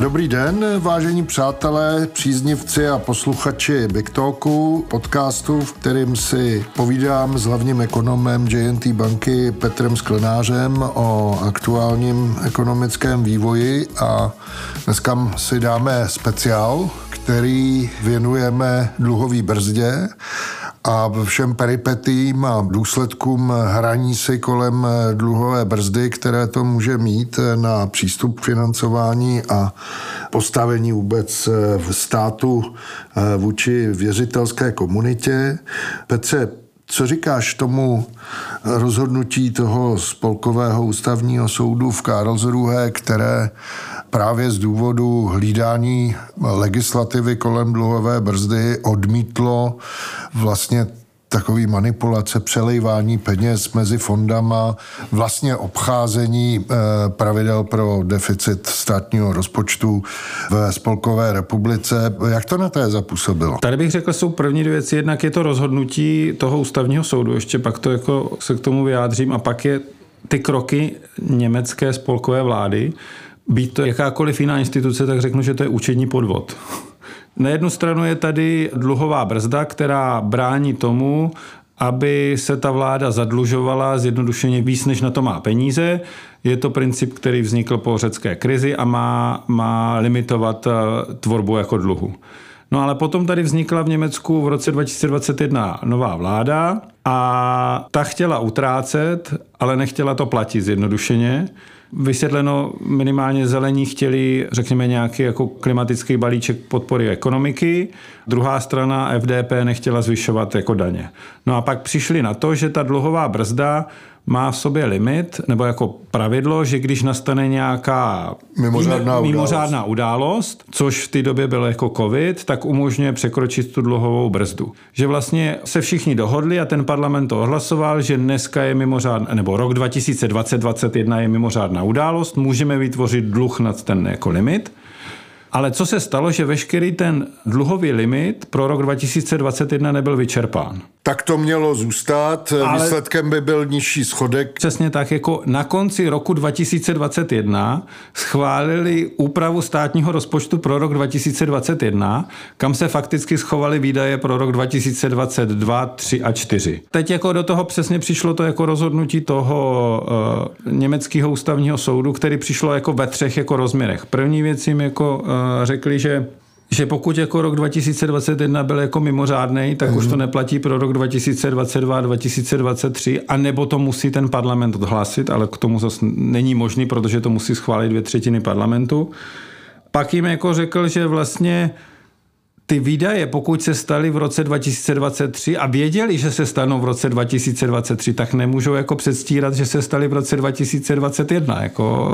Dobrý den, vážení přátelé, příznivci a posluchači Big Talku, podcastu, v kterým si povídám s hlavním ekonomem JNT banky Petrem Sklenářem o aktuálním ekonomickém vývoji a dneska si dáme speciál, který věnujeme dluhový brzdě a všem peripetím a důsledkům hraní si kolem dluhové brzdy, které to může mít na přístup k financování a postavení vůbec v státu vůči věřitelské komunitě. Petře, co říkáš tomu rozhodnutí toho spolkového ústavního soudu v Karlsruhe, které právě z důvodu hlídání legislativy kolem dluhové brzdy odmítlo vlastně takový manipulace, přelejvání peněz mezi fondama, vlastně obcházení eh, pravidel pro deficit státního rozpočtu v Spolkové republice. Jak to na té zapůsobilo? Tady bych řekl, jsou první dvě věci. Jednak je to rozhodnutí toho ústavního soudu, ještě pak to jako se k tomu vyjádřím, a pak je ty kroky německé spolkové vlády, být to jakákoliv jiná instituce, tak řeknu, že to je účetní podvod. Na jednu stranu je tady dluhová brzda, která brání tomu, aby se ta vláda zadlužovala zjednodušeně víc, než na to má peníze. Je to princip, který vznikl po řecké krizi a má, má limitovat eh, tvorbu jako dluhu. No ale potom tady vznikla v Německu v roce 2021 nová vláda a ta chtěla utrácet, ale nechtěla to platit zjednodušeně. Vysvětleno minimálně zelení chtěli, řekněme, nějaký jako klimatický balíček podpory ekonomiky. Druhá strana FDP nechtěla zvyšovat jako daně. No a pak přišli na to, že ta dluhová brzda má v sobě limit, nebo jako pravidlo, že když nastane nějaká mimořádná, mimořádná událost. událost, což v té době bylo jako covid, tak umožňuje překročit tu dluhovou brzdu. Že vlastně se všichni dohodli a ten parlament to ohlasoval, že dneska je mimořádná, nebo rok 2020-2021 je mimořádná událost, můžeme vytvořit dluh nad ten jako limit. Ale co se stalo, že veškerý ten dluhový limit pro rok 2021 nebyl vyčerpán. Tak to mělo zůstat, Ale výsledkem by byl nižší schodek. Přesně tak, jako na konci roku 2021 schválili úpravu státního rozpočtu pro rok 2021, kam se fakticky schovaly výdaje pro rok 2022, 3 a 4. Teď jako do toho přesně přišlo to jako rozhodnutí toho uh, německého ústavního soudu, který přišlo jako ve třech jako rozměrech. První věc jim jako uh, řekli, že že pokud jako rok 2021 byl jako mimořádný, tak mm. už to neplatí pro rok 2022 2023, a nebo to musí ten parlament odhlásit, ale k tomu zase není možný, protože to musí schválit dvě třetiny parlamentu. Pak jim jako řekl, že vlastně ty výdaje, pokud se staly v roce 2023 a věděli, že se stanou v roce 2023, tak nemůžou jako předstírat, že se staly v roce 2021, jako,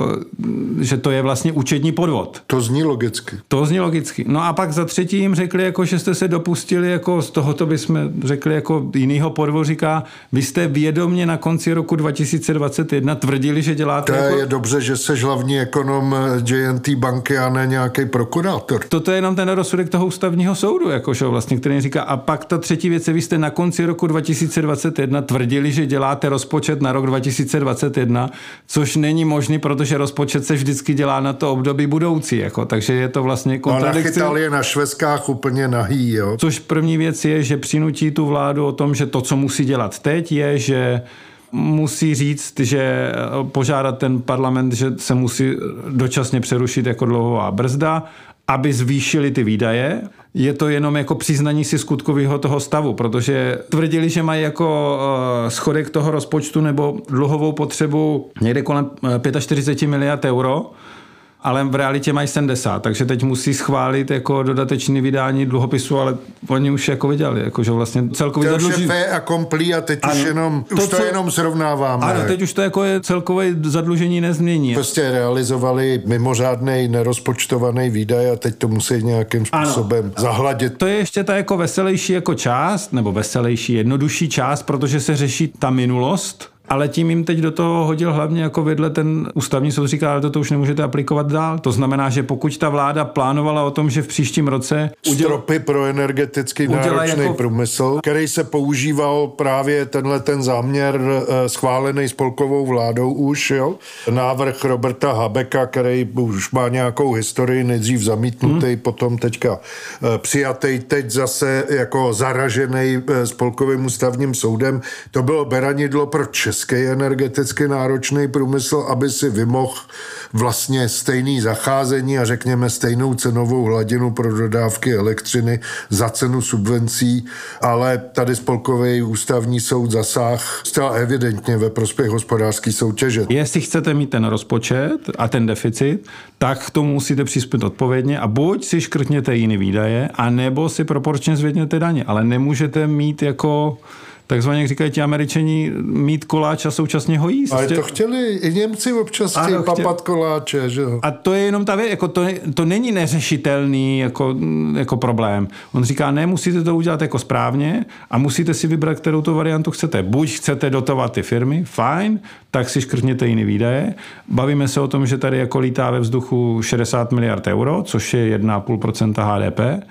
že to je vlastně účetní podvod. To zní logicky. To zní logicky. No a pak za třetí jim řekli, jako, že jste se dopustili, jako z tohoto bychom řekli jako jinýho podvodu, říká, vy jste vědomě na konci roku 2021 tvrdili, že děláte. To jako... je dobře, že jsi hlavní ekonom JNT banky a ne nějaký prokurátor. Toto je jenom ten rozsudek toho ústavního ústavního soudu, jakože vlastně, který říká, a pak ta třetí věc, vy jste na konci roku 2021 tvrdili, že děláte rozpočet na rok 2021, což není možný, protože rozpočet se vždycky dělá na to období budoucí, jako, takže je to vlastně kontradikce. No, je na švestkách úplně nahý, jo. Což první věc je, že přinutí tu vládu o tom, že to, co musí dělat teď, je, že musí říct, že požádat ten parlament, že se musí dočasně přerušit jako dlouhová brzda aby zvýšili ty výdaje. Je to jenom jako přiznaní si skutkového toho stavu, protože tvrdili, že mají jako uh, schodek toho rozpočtu nebo dluhovou potřebu někde kolem 45 eh, miliard euro ale v realitě mají 70, takže teď musí schválit jako dodatečné vydání dluhopisu, ale oni už jako viděli, jako že vlastně celkově zadlužení... a komplí a teď ano, už jenom, to, už to co... jenom srovnáváme. Ano, teď už to jako je celkové zadlužení nezmění. Prostě realizovali mimořádný nerozpočtovaný výdaj a teď to musí nějakým způsobem ano. zahladit. To je ještě ta jako veselější jako část, nebo veselější, jednodušší část, protože se řeší ta minulost, ale tím jim teď do toho hodil hlavně jako vedle ten ústavní soud říká, ale to už nemůžete aplikovat dál. To znamená, že pokud ta vláda plánovala o tom, že v příštím roce uděl... stropy pro energetický náročný jako... průmysl, který se používal právě tenhle ten záměr eh, schválený spolkovou vládou už, jo? Návrh Roberta Habeka, který už má nějakou historii, nejdřív zamítnutý, hmm. potom teďka eh, přijatý, teď zase jako zaražený eh, spolkovým ústavním soudem. To bylo beranidlo pro český energeticky náročný průmysl, aby si vymohl vlastně stejný zacházení a řekněme stejnou cenovou hladinu pro dodávky elektřiny za cenu subvencí, ale tady spolkový ústavní soud zasáh zcela evidentně ve prospěch hospodářské soutěže. Jestli chcete mít ten rozpočet a ten deficit, tak k tomu musíte přispět odpovědně a buď si škrtněte jiný výdaje, anebo si proporčně zvedněte daně, ale nemůžete mít jako takzvaně, jak říkají ti američani, mít koláč a současně ho jíst. Ale to chtěli i Němci občas chtěli papat koláče, že jo? A to je jenom ta věc, jako to, to není neřešitelný jako, jako problém. On říká, ne, musíte to udělat jako správně a musíte si vybrat, kterou tu variantu chcete. Buď chcete dotovat ty firmy, fajn, tak si škrtněte jiný výdaje. Bavíme se o tom, že tady jako lítá ve vzduchu 60 miliard euro, což je 1,5% HDP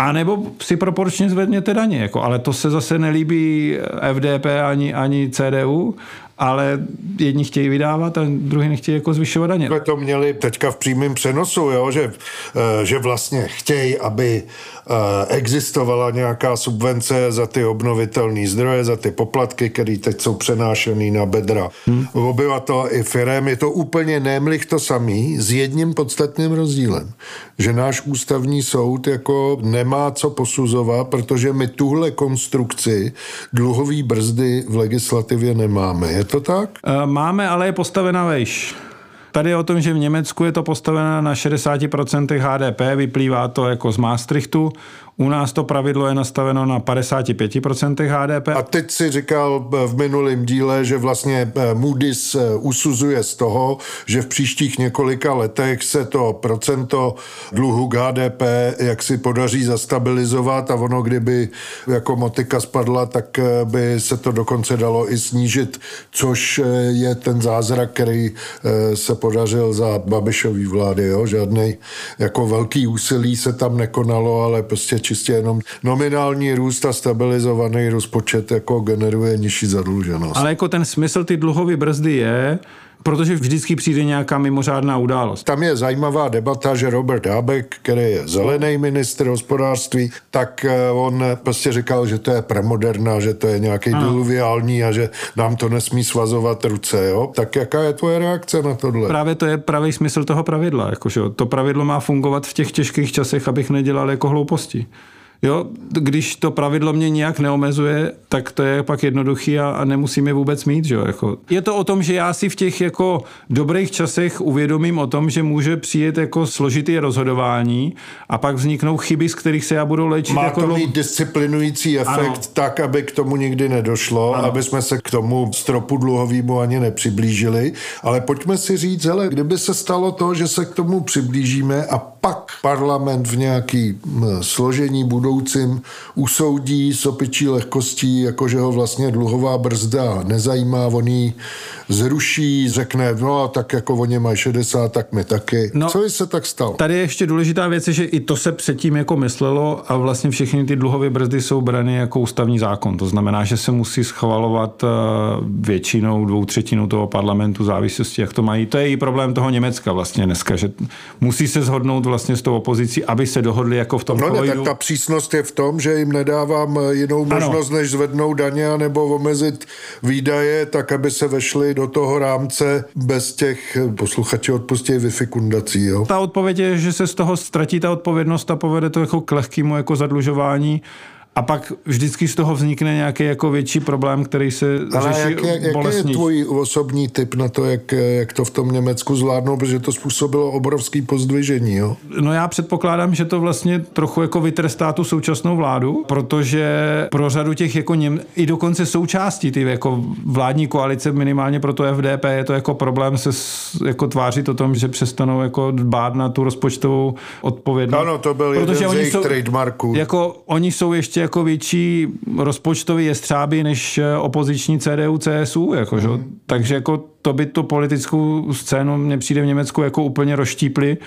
a nebo si proporčně zvedněte daně, jako, ale to se zase nelíbí FDP ani, ani CDU ale jedni chtějí vydávat a druhý nechtějí jako zvyšovat daně. Jsme to měli teďka v přímém přenosu, jo, že, eh, že vlastně chtějí, aby eh, existovala nějaká subvence za ty obnovitelné zdroje, za ty poplatky, které teď jsou přenášené na bedra hmm. obyvatel i firem. Je to úplně nemlich to samý s jedním podstatným rozdílem, že náš ústavní soud jako nemá co posuzovat, protože my tuhle konstrukci dluhový brzdy v legislativě nemáme. Je to tak? Eh, máme, ale je postavená vejš. Tady je o tom, že v Německu je to postavené na 60% HDP, vyplývá to jako z Maastrichtu. U nás to pravidlo je nastaveno na 55% HDP. A teď si říkal v minulém díle, že vlastně eh, Moody's eh, usuzuje z toho, že v příštích několika letech se to procento dluhu k HDP jak si podaří zastabilizovat a ono, kdyby jako motika spadla, tak eh, by se to dokonce dalo i snížit, což je ten zázrak, který se podařil za Babišový vlády. Jo? Žádný jako velký úsilí se tam nekonalo, ale prostě čistě jenom nominální růst a stabilizovaný rozpočet jako generuje nižší zadluženost. Ale jako ten smysl ty dluhové brzdy je, protože vždycky přijde nějaká mimořádná událost. Tam je zajímavá debata, že Robert Habeck, který je zelený ministr hospodářství, tak eh, on prostě říkal, že to je premoderná, že to je nějaký diluviální a že nám to nesmí svazovat ruce. Jo? Tak jaká je tvoje reakce na tohle? Právě to je pravý smysl toho pravidla. Jakože to pravidlo má fungovat v těch těžkých časech, abych nedělal jako hlouposti. Jo, když to pravidlo mě nějak neomezuje, tak to je pak jednoduchý a, a nemusím je vůbec mít. Že jo? Jako, je to o tom, že já si v těch jako dobrých časech uvědomím o tom, že může přijet jako složitý rozhodování a pak vzniknou chyby, z kterých se já budu léčit. Má jako to mít disciplinující efekt ano. tak, aby k tomu nikdy nedošlo, ano. aby jsme se k tomu stropu dluhovýmu ani nepřiblížili. Ale pojďme si říct, hele, kdyby se stalo to, že se k tomu přiblížíme a pak parlament v nějaký složení budoucím usoudí s opičí lehkostí, jakože ho vlastně dluhová brzda nezajímá, on ji zruší, řekne, no a tak jako oni mají 60, tak my taky. No, Co se tak stalo? Tady je ještě důležitá věc, že i to se předtím jako myslelo a vlastně všechny ty dluhové brzdy jsou brany jako ústavní zákon. To znamená, že se musí schvalovat eh, většinou, dvou třetinou toho parlamentu závislosti, jak to mají. To je i problém toho Německa vlastně dneska, že musí se zhodnout vlastně s tou opozicí, aby se dohodli jako v tom No ne, tak ta přísnost je v tom, že jim nedávám jinou možnost, ano. než zvednout daně nebo omezit výdaje, tak aby se vešli do toho rámce bez těch posluchači odpustí vyfikundací. Jo? Ta odpověď je, že se z toho ztratí ta odpovědnost a povede to jako k lehkému jako zadlužování a pak vždycky z toho vznikne nějaký jako větší problém, který se Ale řeší jak, jak, jaký je tvůj osobní tip na to, jak, jak to v tom Německu zvládnou, protože to způsobilo obrovský pozdvižení, jo? No já předpokládám, že to vlastně trochu jako vytrestá tu současnou vládu, protože pro řadu těch jako něm, i dokonce součástí ty jako vládní koalice, minimálně pro to FDP, je to jako problém se jako tvářit o tom, že přestanou jako dbát na tu rozpočtovou odpovědnost. Ano, to byl protože jeden oni z jejich jsou, trademarků. Jako oni jsou ještě ještě jako větší rozpočtový jestřáby než eh, opoziční CDU, CSU, jako, že? Mm. takže jako to by to politickou scénu mě přijde v Německu jako úplně rozštípli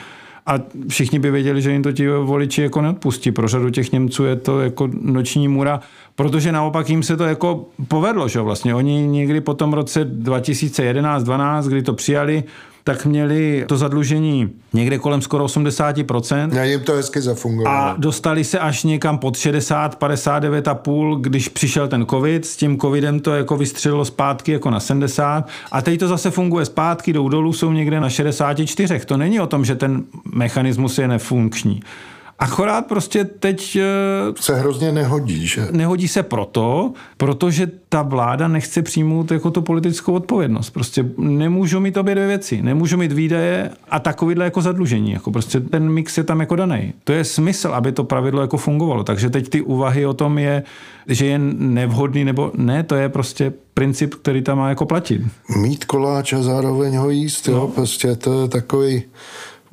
a všichni by věděli, že jim to ti voliči jako neodpustí. Pro řadu těch Němců je to jako noční můra, protože naopak jim se to jako povedlo, že vlastně. Oni někdy po tom roce 2011-12, kdy to přijali, tak měli to zadlužení někde kolem skoro 80%. A jim to hezky zafungovalo. A dostali se až někam pod 60, 59,5, když přišel ten covid. S tím covidem to jako vystřelilo zpátky jako na 70. A teď to zase funguje zpátky, jdou dolů, jsou někde na 64. To není o tom, že ten mechanismus je nefunkční. Akorát prostě teď... Eh, se hrozně nehodí, že? Nehodí se proto, protože ta vláda nechce přijmout jako tu politickou odpovědnost. Prostě nemůžu mít obě dvě věci. Nemůžu mít výdaje a takovýhle jako zadlužení. Jako prostě ten mix je tam jako daný. To je smysl, aby to pravidlo jako fungovalo. Takže teď ty úvahy o tom je, že je nevhodný nebo ne, to je prostě princip, který tam má jako platit. Mít koláč a zároveň ho jíst, no. jo, prostě to je takový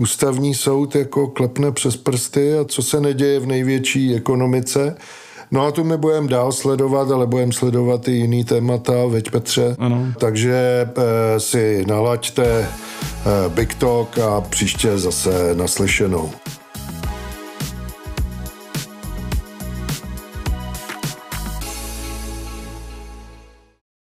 ústavní soud jako klepne přes prsty a co se neděje v největší ekonomice. No a tu my budeme dál sledovat, ale budeme sledovat i jiný témata, veď Petře. Ano. Takže e, si nalaďte e, Big Talk a příště zase naslyšenou.